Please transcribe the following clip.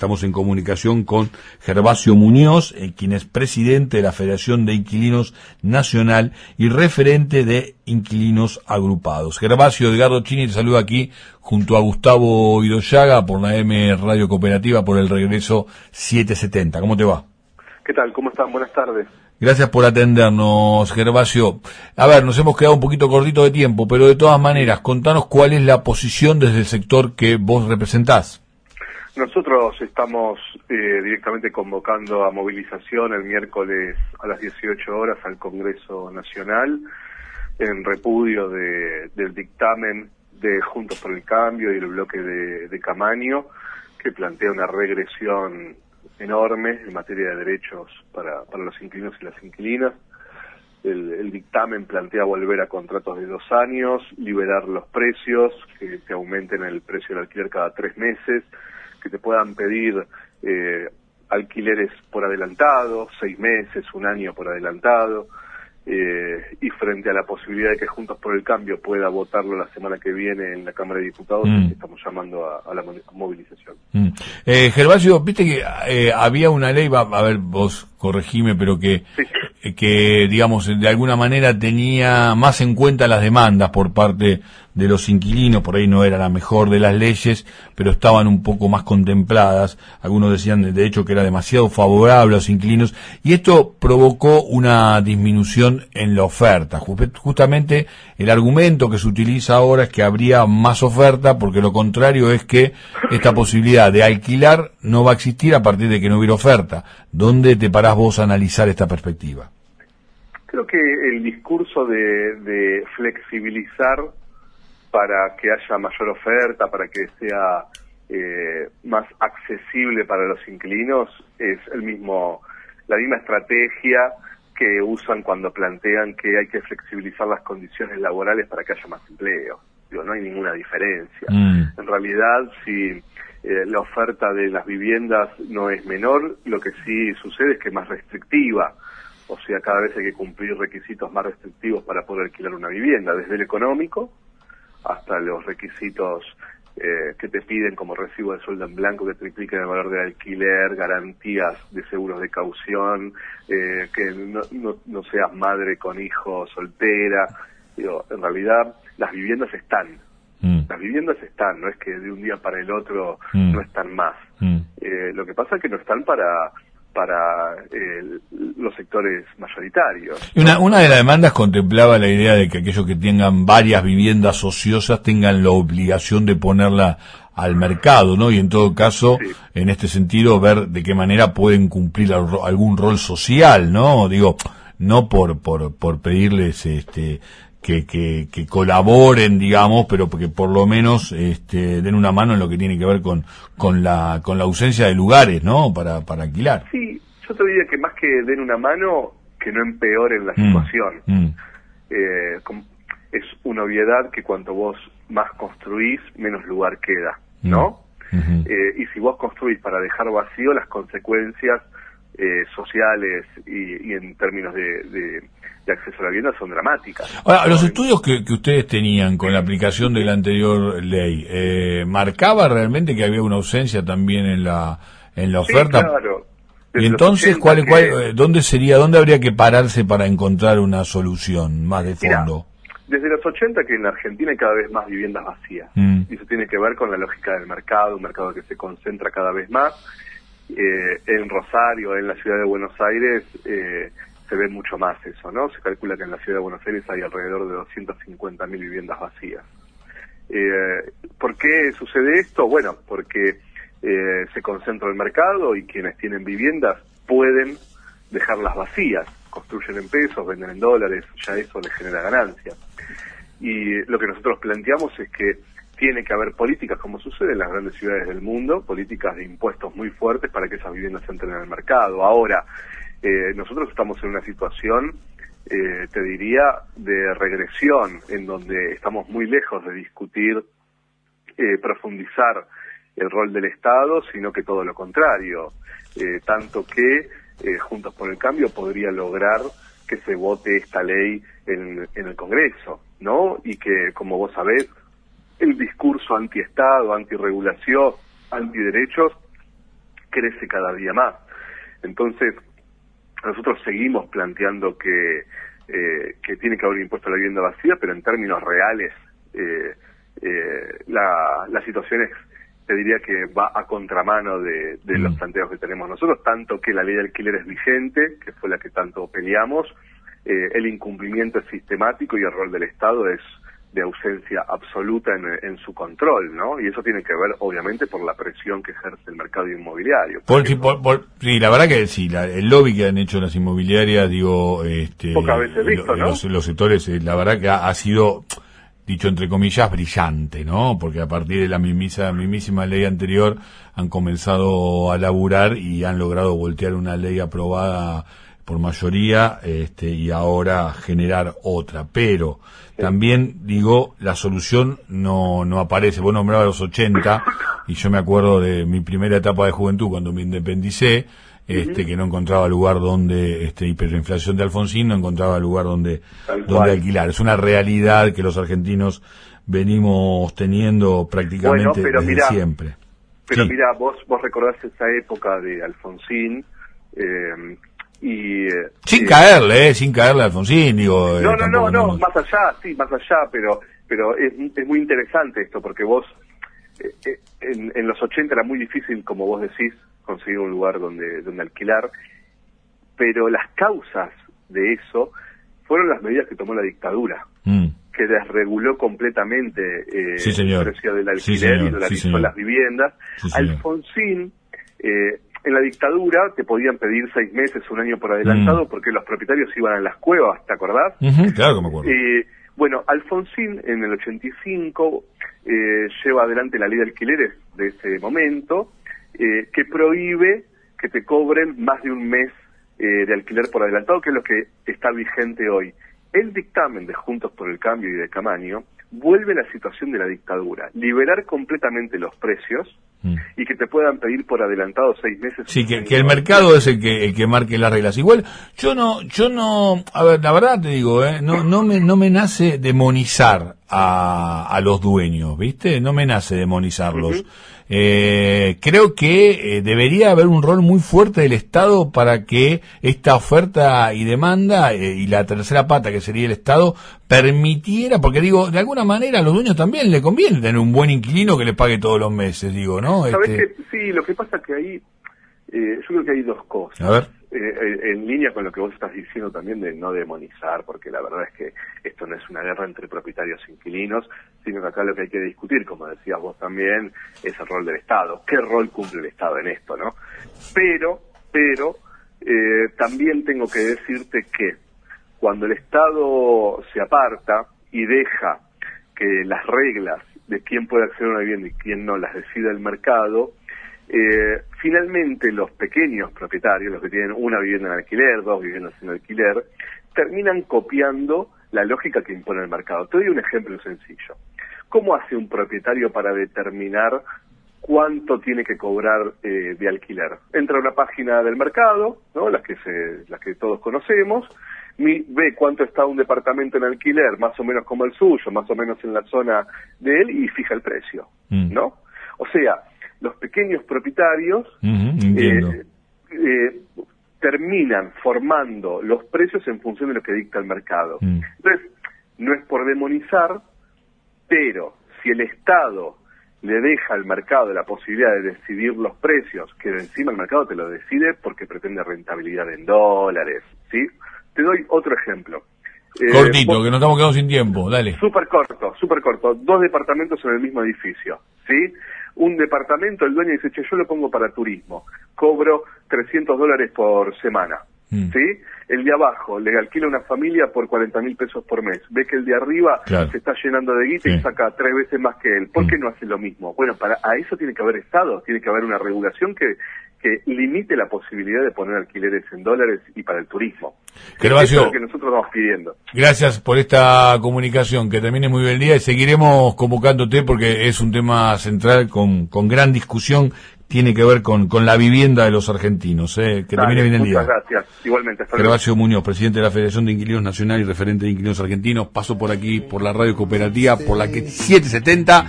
Estamos en comunicación con Gervasio Muñoz, eh, quien es presidente de la Federación de Inquilinos Nacional y referente de Inquilinos Agrupados. Gervasio Edgardo Chini te saluda aquí junto a Gustavo Idoyaga por la M Radio Cooperativa por el regreso 770. ¿Cómo te va? ¿Qué tal? ¿Cómo están? Buenas tardes. Gracias por atendernos, Gervasio. A ver, nos hemos quedado un poquito cortito de tiempo, pero de todas maneras, contanos cuál es la posición desde el sector que vos representás. Nosotros estamos eh, directamente convocando a movilización el miércoles a las 18 horas al Congreso Nacional en repudio del dictamen de Juntos por el Cambio y el bloque de, de Camaño que plantea una regresión enorme en materia de derechos para, para los inquilinos y las inquilinas. El, el, dictamen plantea volver a contratos de dos años, liberar los precios, que, que aumenten el precio del alquiler cada tres meses, que te puedan pedir eh, alquileres por adelantado, seis meses, un año por adelantado, eh, y frente a la posibilidad de que Juntos por el Cambio pueda votarlo la semana que viene en la Cámara de Diputados, mm. estamos llamando a, la movilización. Mm. Eh, Gervasio, viste que eh, había una ley, va, a ver, vos corregime, pero que, que, digamos, de alguna manera tenía más en cuenta las demandas por parte de los inquilinos, por ahí no era la mejor de las leyes, pero estaban un poco más contempladas. Algunos decían, de hecho, que era demasiado favorable a los inquilinos, y esto provocó una disminución en la oferta. Justamente el argumento que se utiliza ahora es que habría más oferta, porque lo contrario es que esta posibilidad de alquilar no va a existir a partir de que no hubiera oferta. ¿Dónde te parás vos a analizar esta perspectiva? Creo que el discurso de, de flexibilizar para que haya mayor oferta, para que sea eh, más accesible para los inquilinos, es el mismo, la misma estrategia que usan cuando plantean que hay que flexibilizar las condiciones laborales para que haya más empleo. Digo, no hay ninguna diferencia. Mm. En realidad, si eh, la oferta de las viviendas no es menor, lo que sí sucede es que es más restrictiva. O sea, cada vez hay que cumplir requisitos más restrictivos para poder alquilar una vivienda, desde el económico hasta los requisitos eh, que te piden como recibo de sueldo en blanco que tripliquen el valor de alquiler, garantías de seguros de caución, eh, que no, no, seas madre con hijo soltera. Digo, en realidad las viviendas están. Mm. Las viviendas están, no es que de un día para el otro mm. no están más. Mm. Eh, lo que pasa es que no están para para los sectores mayoritarios. Una, una de las demandas contemplaba la idea de que aquellos que tengan varias viviendas ociosas tengan la obligación de ponerla al mercado, ¿no? Y en todo caso, en este sentido, ver de qué manera pueden cumplir algún rol social, ¿no? Digo, no por, por, por pedirles este que, que, que, colaboren, digamos, pero que por lo menos este, den una mano en lo que tiene que ver con, con, la, con la ausencia de lugares, ¿no? Para, para alquilar. Sí, yo te diría que más que den una mano, que no empeoren la mm, situación. Mm. Eh, es una obviedad que cuanto vos más construís, menos lugar queda, ¿no? Mm, eh, y si vos construís para dejar vacío, las consecuencias eh, sociales y, en términos de, acceso a la vivienda son dramáticas. Ahora, los estudios que, ustedes tenían con la aplicación de la anterior ley, eh, ¿marcaba realmente que había una ausencia también en la, en la oferta? Sí, claro. y entonces, ¿cuál, cuál, eh, ¿dónde sería, dónde habría que pararse para encontrar una solución más de fondo? desde los 80 que en la Argentina hay cada vez más viviendas vacías. Mm. Y eso tiene que ver con la lógica del mercado, un mercado que se concentra cada vez más eh, en Rosario, en la ciudad de Buenos Aires, eh, se ve mucho más eso, ¿no? Se calcula que en la ciudad de Buenos Aires hay alrededor de 250.000 viviendas vacías. Eh, ¿Por qué sucede esto? Bueno, porque eh, se concentra el mercado y quienes tienen viviendas pueden dejarlas vacías, construyen en pesos, venden en dólares, ya eso les genera ganancias. Y lo que nosotros planteamos es que tiene que haber políticas, como sucede en las grandes ciudades del mundo, políticas de impuestos muy fuertes para que esas viviendas entren en el mercado. Ahora, eh, nosotros estamos en una situación, eh, te diría, de regresión, en donde estamos muy lejos de discutir, eh, profundizar el rol del Estado, sino que todo lo contrario. tanto que Juntos por el Cambio podría lograr que se vote esta ley en el Congreso, ¿no? Y que, como vos sabés, el discurso anti-Estado, anti-regulación, anti-derechos, crece cada día más. Entonces, nosotros seguimos planteando que, eh, que tiene que haber impuesto a la vivienda vacía, pero en términos reales eh, eh, la, la situación es, te diría que va a contramano de, de los mm. planteos que tenemos nosotros, tanto que la ley de alquiler es vigente, que fue la que tanto peleamos, eh, el incumplimiento es sistemático y el rol del Estado es de ausencia absoluta en, su control, ¿no? Y eso tiene que ver, obviamente, por la presión que ejerce el mercado inmobiliario. sí, la verdad que sí, el lobby que han hecho las inmobiliarias, digo, este, los, sectores, eh, la verdad que ha, sido, dicho entre comillas, brillante, ¿no? Porque a partir de la mismísima, mismísima ley anterior han comenzado a laburar y han logrado voltear una ley aprobada por mayoría este, y ahora generar otra. Pero también digo, la solución no, no aparece. Vos nombrabas los 80 y yo me acuerdo de mi primera etapa de juventud cuando me independicé, este, que no encontraba lugar donde, este, hiperinflación de Alfonsín, no encontraba lugar donde, donde alquilar. Es una realidad que los argentinos venimos teniendo prácticamente desde siempre. Pero mira, vos, vos recordás esa época de Alfonsín, eh, y, eh, sin caerle, eh, sin caerle a Alfonsín, digo. Eh, no, no, no, no, más allá, sí, más allá, pero, pero es, es muy interesante esto, porque vos, en, en, los 80 era muy difícil, como vos decís, conseguir un lugar donde, donde alquilar, pero las causas de eso fueron las medidas que tomó la dictadura, mm. que desreguló completamente el precio del alquiler y dolarizó las viviendas. Alfonsín eh, en la dictadura te podían pedir seis meses, un año por adelantado, mm. porque los propietarios iban a las cuevas, ¿te acordás? claro que me acuerdo. Eh, bueno, Alfonsín en el 85 eh, lleva adelante la ley de alquileres de ese momento, eh, que prohíbe que te cobren más de un mes eh, de alquiler por adelantado, que es lo que está vigente hoy. El dictamen de Juntos por el Cambio y de Camaño vuelve la situación de la dictadura, liberar completamente los precios, Mm. y que te puedan pedir por adelantado seis meses. Sí, que, que el mercado es el que, el que marque las reglas. Igual, yo no, yo no, a ver, la verdad te digo, eh, no, no me, no me nace demonizar a, a los dueños, ¿viste? No me nace demonizarlos. Eh, creo que eh, debería haber un rol muy fuerte del Estado para que esta oferta y demanda eh, y la tercera pata que sería el Estado permitiera, porque digo, de alguna manera a los dueños también le conviene tener un buen inquilino que les pague todos los meses, digo, ¿no? ¿Sabes este... que, sí, lo que pasa es que ahí, yo creo que hay dos cosas. A ver. En línea con lo que vos estás diciendo también de no demonizar, porque la verdad es que esto no es una guerra entre propietarios e inquilinos, sino que acá lo que hay que discutir, como decías vos también, es el rol del Estado. ¿Qué rol cumple el Estado en esto, no? Pero, pero, eh, también tengo que decirte que cuando el Estado se aparta y deja que las reglas de quién puede acceder a una vivienda y quién no las decida el mercado, eh, finalmente los pequeños propietarios, los que tienen una vivienda en alquiler, dos viviendas en alquiler, terminan copiando la lógica que impone el mercado. Te doy un ejemplo sencillo. ¿Cómo hace un propietario para determinar cuánto tiene que cobrar eh, de alquiler? Entra a una página del mercado, ¿no? las, que se, las que todos conocemos, ve cuánto está un departamento en alquiler, más o menos como el suyo, más o menos en la zona de él, y fija el precio, mm. ¿no? O sea, pequeños propietarios eh, eh, terminan formando los precios en función de lo que dicta el mercado. Mm. Entonces, no es por demonizar, pero si el Estado le deja al mercado la posibilidad de decidir los precios, que encima el mercado te lo decide porque pretende rentabilidad en dólares, ¿sí? Te doy otro ejemplo. Eh, Cortito, que nos estamos quedando sin tiempo, dale. Súper corto, súper corto. Dos departamentos en el mismo edificio, ¿sí? Un departamento, el dueño dice, che, yo lo pongo para turismo, cobro 300 dólares por semana, mm. ¿sí? El de abajo le alquila una familia por 40 mil pesos por mes, ve que el de arriba se está llenando de guita y saca tres veces más que él, ¿por qué mm. no hace lo mismo? Bueno, para a eso tiene que haber Estado, tiene que haber una regulación que que limite la posibilidad de poner alquileres en dólares y para el turismo. Eso es lo que nosotros vamos pidiendo. Gracias por esta comunicación, que termine muy bien el día y seguiremos convocándote porque es un tema central con, con gran discusión, tiene que ver con, con la vivienda de los argentinos. ¿eh? Que termine bien el día. Muchas gracias, igualmente. Gervasio Muñoz, presidente de la Federación de Inquilinos Nacional y referente de Inquilinos Argentinos, pasó por aquí por la radio cooperativa, por la que 770.